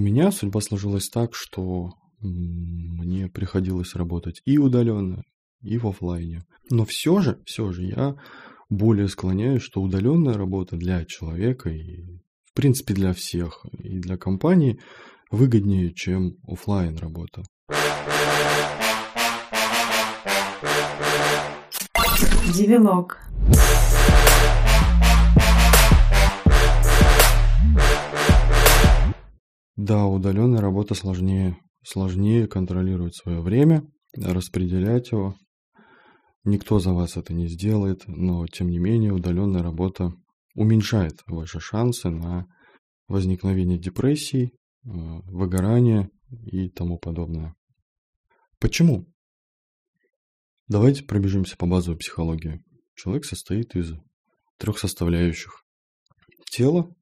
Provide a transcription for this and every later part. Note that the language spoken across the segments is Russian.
У меня судьба сложилась так, что мне приходилось работать и удаленно, и в офлайне. Но все же, все же я более склоняюсь, что удаленная работа для человека и, в принципе, для всех, и для компании выгоднее, чем офлайн работа. Девилог. Да, удаленная работа сложнее. Сложнее контролировать свое время, распределять его. Никто за вас это не сделает, но тем не менее удаленная работа уменьшает ваши шансы на возникновение депрессий, э, выгорания и тому подобное. Почему? Давайте пробежимся по базовой психологии. Человек состоит из трех составляющих. Тело,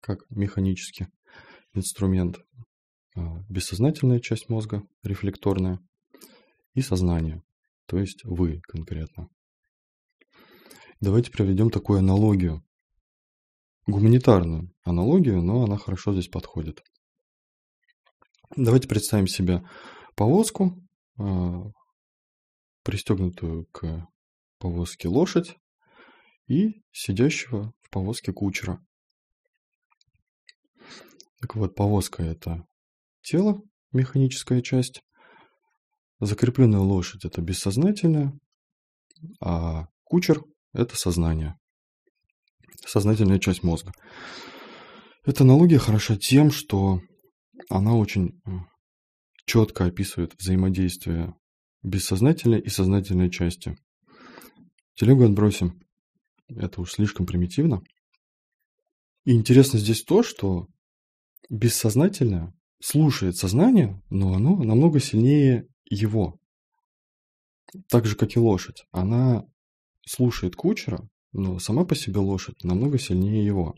как механический инструмент, а, бессознательная часть мозга, рефлекторная, и сознание, то есть вы конкретно. Давайте проведем такую аналогию. Гуманитарную аналогию, но она хорошо здесь подходит. Давайте представим себе повозку, а, пристегнутую к повозке лошадь и сидящего в повозке кучера. Так вот, повозка – это тело, механическая часть. Закрепленная лошадь – это бессознательная, а кучер – это сознание, сознательная часть мозга. Эта аналогия хороша тем, что она очень э, четко описывает взаимодействие бессознательной и сознательной части. Телегу отбросим. Это уж слишком примитивно. И интересно здесь то, что бессознательное слушает сознание, но оно намного сильнее его. Так же, как и лошадь. Она слушает кучера, но сама по себе лошадь намного сильнее его.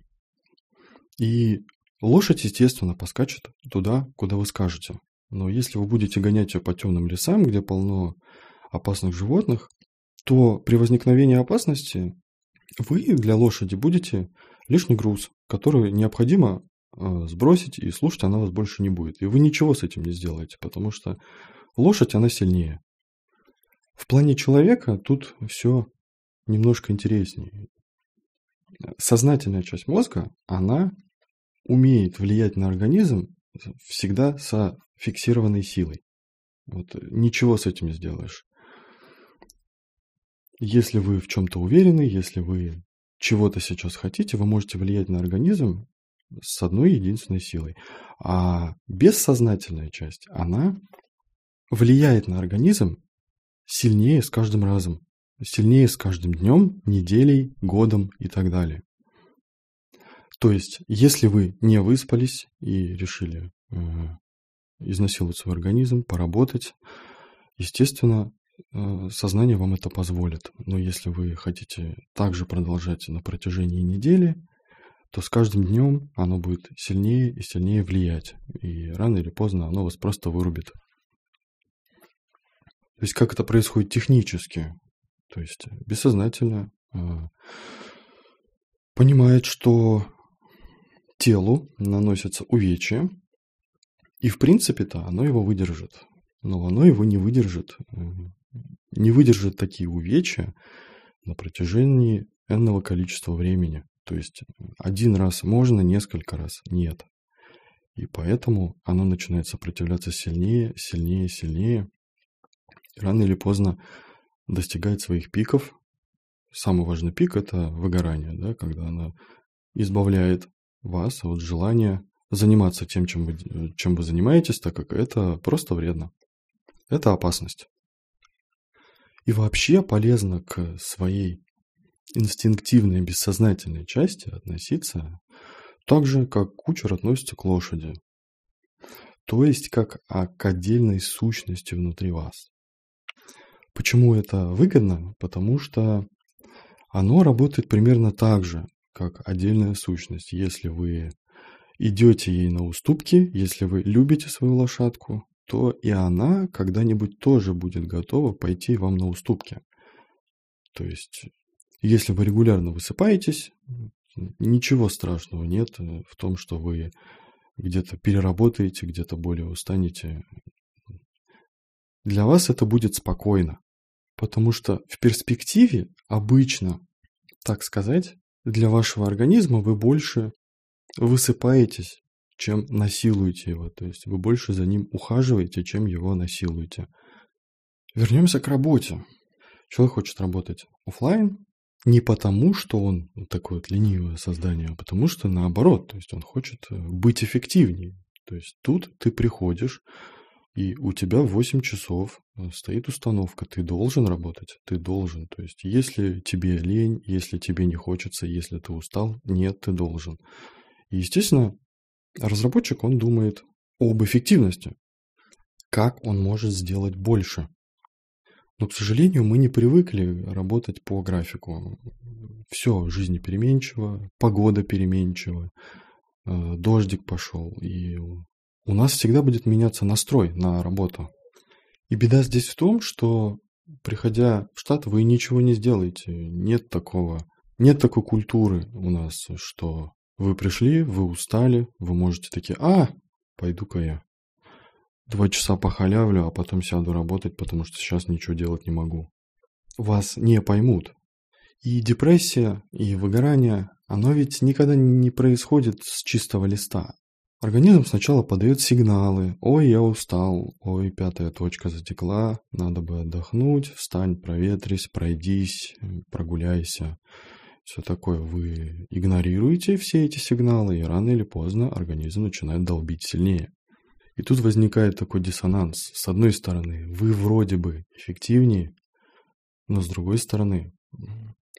И лошадь, естественно, поскачет туда, куда вы скажете. Но если вы будете гонять ее по темным лесам, где полно опасных животных, то при возникновении опасности вы для лошади будете лишний груз, который необходимо сбросить, и слушать она вас больше не будет. И вы ничего с этим не сделаете, потому что лошадь, она сильнее. В плане человека тут все немножко интереснее. Сознательная часть мозга, она умеет влиять на организм всегда со фиксированной силой. Вот, ничего с этим не сделаешь. Если вы в чем-то уверены, если вы чего-то сейчас хотите, вы можете влиять на организм с одной единственной силой. А бессознательная часть, она влияет на организм сильнее с каждым разом, сильнее с каждым днем, неделей, годом и так далее. То есть, если вы не выспались и решили э, изнасиловать свой организм, поработать, естественно, э, сознание вам это позволит. Но если вы хотите также продолжать на протяжении недели, то с каждым днем оно будет сильнее и сильнее влиять. И рано или поздно оно вас просто вырубит. То есть как это происходит технически? То есть бессознательно э, понимает, что телу наносятся увечья, и в принципе-то оно его выдержит. Но оно его не выдержит. Не выдержит такие увечья на протяжении энного количества времени. То есть один раз можно, несколько раз нет. И поэтому оно начинает сопротивляться сильнее, сильнее, сильнее. И рано или поздно достигает своих пиков. Самый важный пик – это выгорание, да, когда оно избавляет вас от желания заниматься тем, чем вы, чем вы занимаетесь, так как это просто вредно. Это опасность. И вообще полезно к своей инстинктивной, бессознательной части относиться так же, как кучер относится к лошади. То есть, как к отдельной сущности внутри вас. Почему это выгодно? Потому что оно работает примерно так же, как отдельная сущность. Если вы идете ей на уступки, если вы любите свою лошадку, то и она когда-нибудь тоже будет готова пойти вам на уступки. То есть, если вы регулярно высыпаетесь, ничего страшного нет в том, что вы где-то переработаете, где-то более устанете. Для вас это будет спокойно, потому что в перспективе обычно, так сказать, для вашего организма вы больше высыпаетесь, чем насилуете его. То есть вы больше за ним ухаживаете, чем его насилуете. Вернемся к работе. Человек хочет работать офлайн не потому, что он такое вот ленивое создание, а потому что наоборот, то есть он хочет э, быть эффективнее. То есть тут ты приходишь, и у тебя 8 часов э, стоит установка, ты должен работать, ты должен. То есть если тебе лень, если тебе не хочется, если ты устал, нет, ты должен. И, естественно, разработчик, он думает об эффективности. Как он может сделать больше? Но, к сожалению, мы не привыкли работать по графику. Все в жизни переменчиво, погода переменчива, э, дождик пошел, и у нас всегда будет меняться настрой на работу. И беда здесь в том, что приходя в штат, вы ничего не сделаете. Нет такого, нет такой культуры у нас, что вы пришли, вы устали, вы можете такие, а, пойду-ка я два часа похалявлю, а потом сяду работать, потому что сейчас ничего делать не могу. Вас не поймут. И депрессия, и выгорание, оно ведь никогда не происходит с чистого листа. Организм сначала подает сигналы «Ой, я устал», «Ой, пятая точка затекла», «Надо бы отдохнуть», «Встань, проветрись», «Пройдись», «Прогуляйся». Все такое вы игнорируете все эти сигналы, и рано или поздно организм начинает долбить сильнее. И тут возникает такой диссонанс. С одной стороны, вы вроде бы эффективнее, но с другой стороны,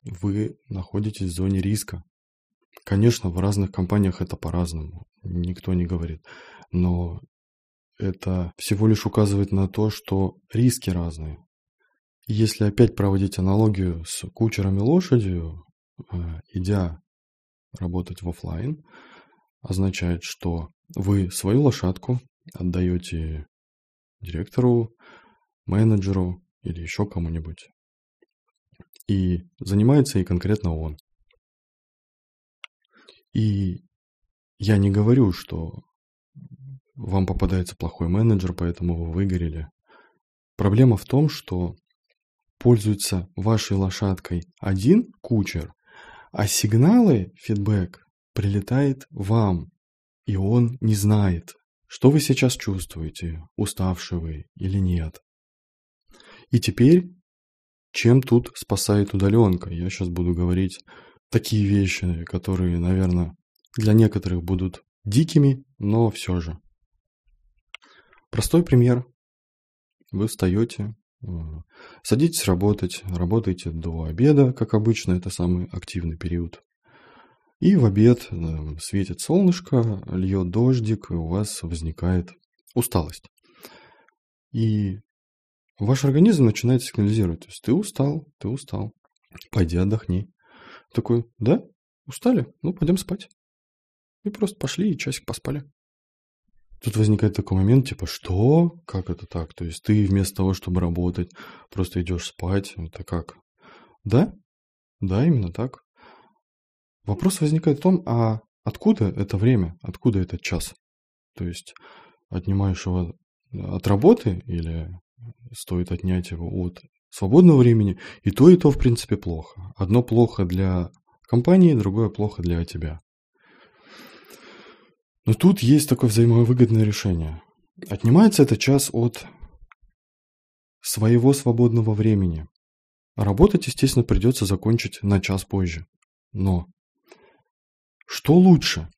вы находитесь в зоне риска. Конечно, в разных компаниях это по-разному, никто не говорит. Но это всего лишь указывает на то, что риски разные. Если опять проводить аналогию с кучером и лошадью, э, идя работать в офлайн, означает, что вы свою лошадку отдаете директору, менеджеру или еще кому-нибудь. И занимается и конкретно он. И я не говорю, что вам попадается плохой менеджер, поэтому вы выгорели. Проблема в том, что пользуется вашей лошадкой один кучер, а сигналы, фидбэк прилетает вам, и он не знает, что вы сейчас чувствуете, уставший вы или нет? И теперь, чем тут спасает удаленка? Я сейчас буду говорить такие вещи, которые, наверное, для некоторых будут дикими, но все же. Простой пример. Вы встаете, э, садитесь работать, работаете до обеда, как обычно, это самый активный период. И в обед э, светит солнышко, льет дождик, и у вас возникает усталость. И ваш организм начинает сигнализировать. То есть ты устал, ты устал, пойди отдохни. Такой, да, устали? Ну, пойдем спать. И просто пошли и часик поспали. Тут возникает такой момент, типа, что? Как это так? То есть ты вместо того, чтобы работать, просто идешь спать. Это как? Да? Да, именно так. Вопрос возникает в том, а откуда это время, откуда этот час? То есть отнимаешь его от работы или стоит отнять его от свободного времени, и то, и то, в принципе, плохо. Одно плохо для компании, другое плохо для тебя. Но тут есть такое взаимовыгодное решение. Отнимается этот час от своего свободного времени. Работать, естественно, придется закончить на час позже. Но что лучше?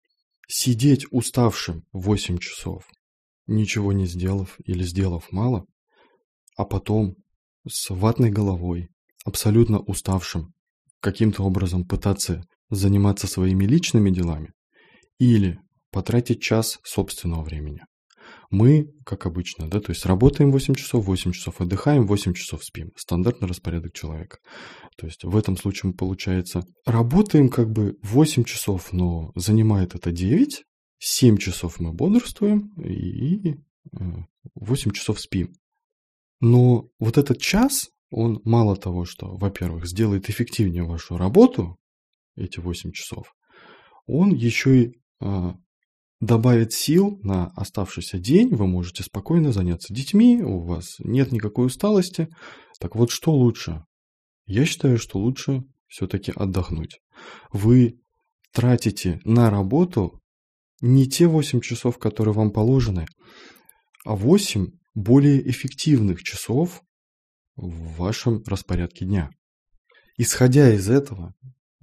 Сидеть уставшим 8 часов, ничего не сделав или сделав мало, а потом с ватной головой, абсолютно уставшим, каким-то образом пытаться заниматься своими личными делами или потратить час собственного времени. Мы, как обычно, да, то есть работаем 8 часов, 8 часов отдыхаем, 8 часов спим. Стандартный распорядок человека. То есть в этом случае получается, работаем как бы 8 часов, но занимает это 9, 7 часов мы бодрствуем и 8 э, часов спим. Но вот этот час, он мало того, что, во-первых, сделает эффективнее вашу работу, эти 8 часов, он еще и а, добавит сил на оставшийся день, вы можете спокойно заняться детьми, у вас нет никакой усталости. Так вот, что лучше? Я считаю, что лучше все-таки отдохнуть. Вы тратите на работу не те 8 часов, которые вам положены, а 8 более эффективных часов в вашем распорядке дня. Исходя из этого,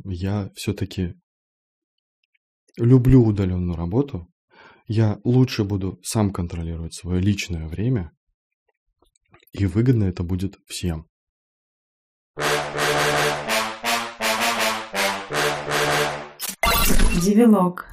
я все-таки люблю удаленную работу. Я лучше буду сам контролировать свое личное время, и выгодно это будет всем. Девилог.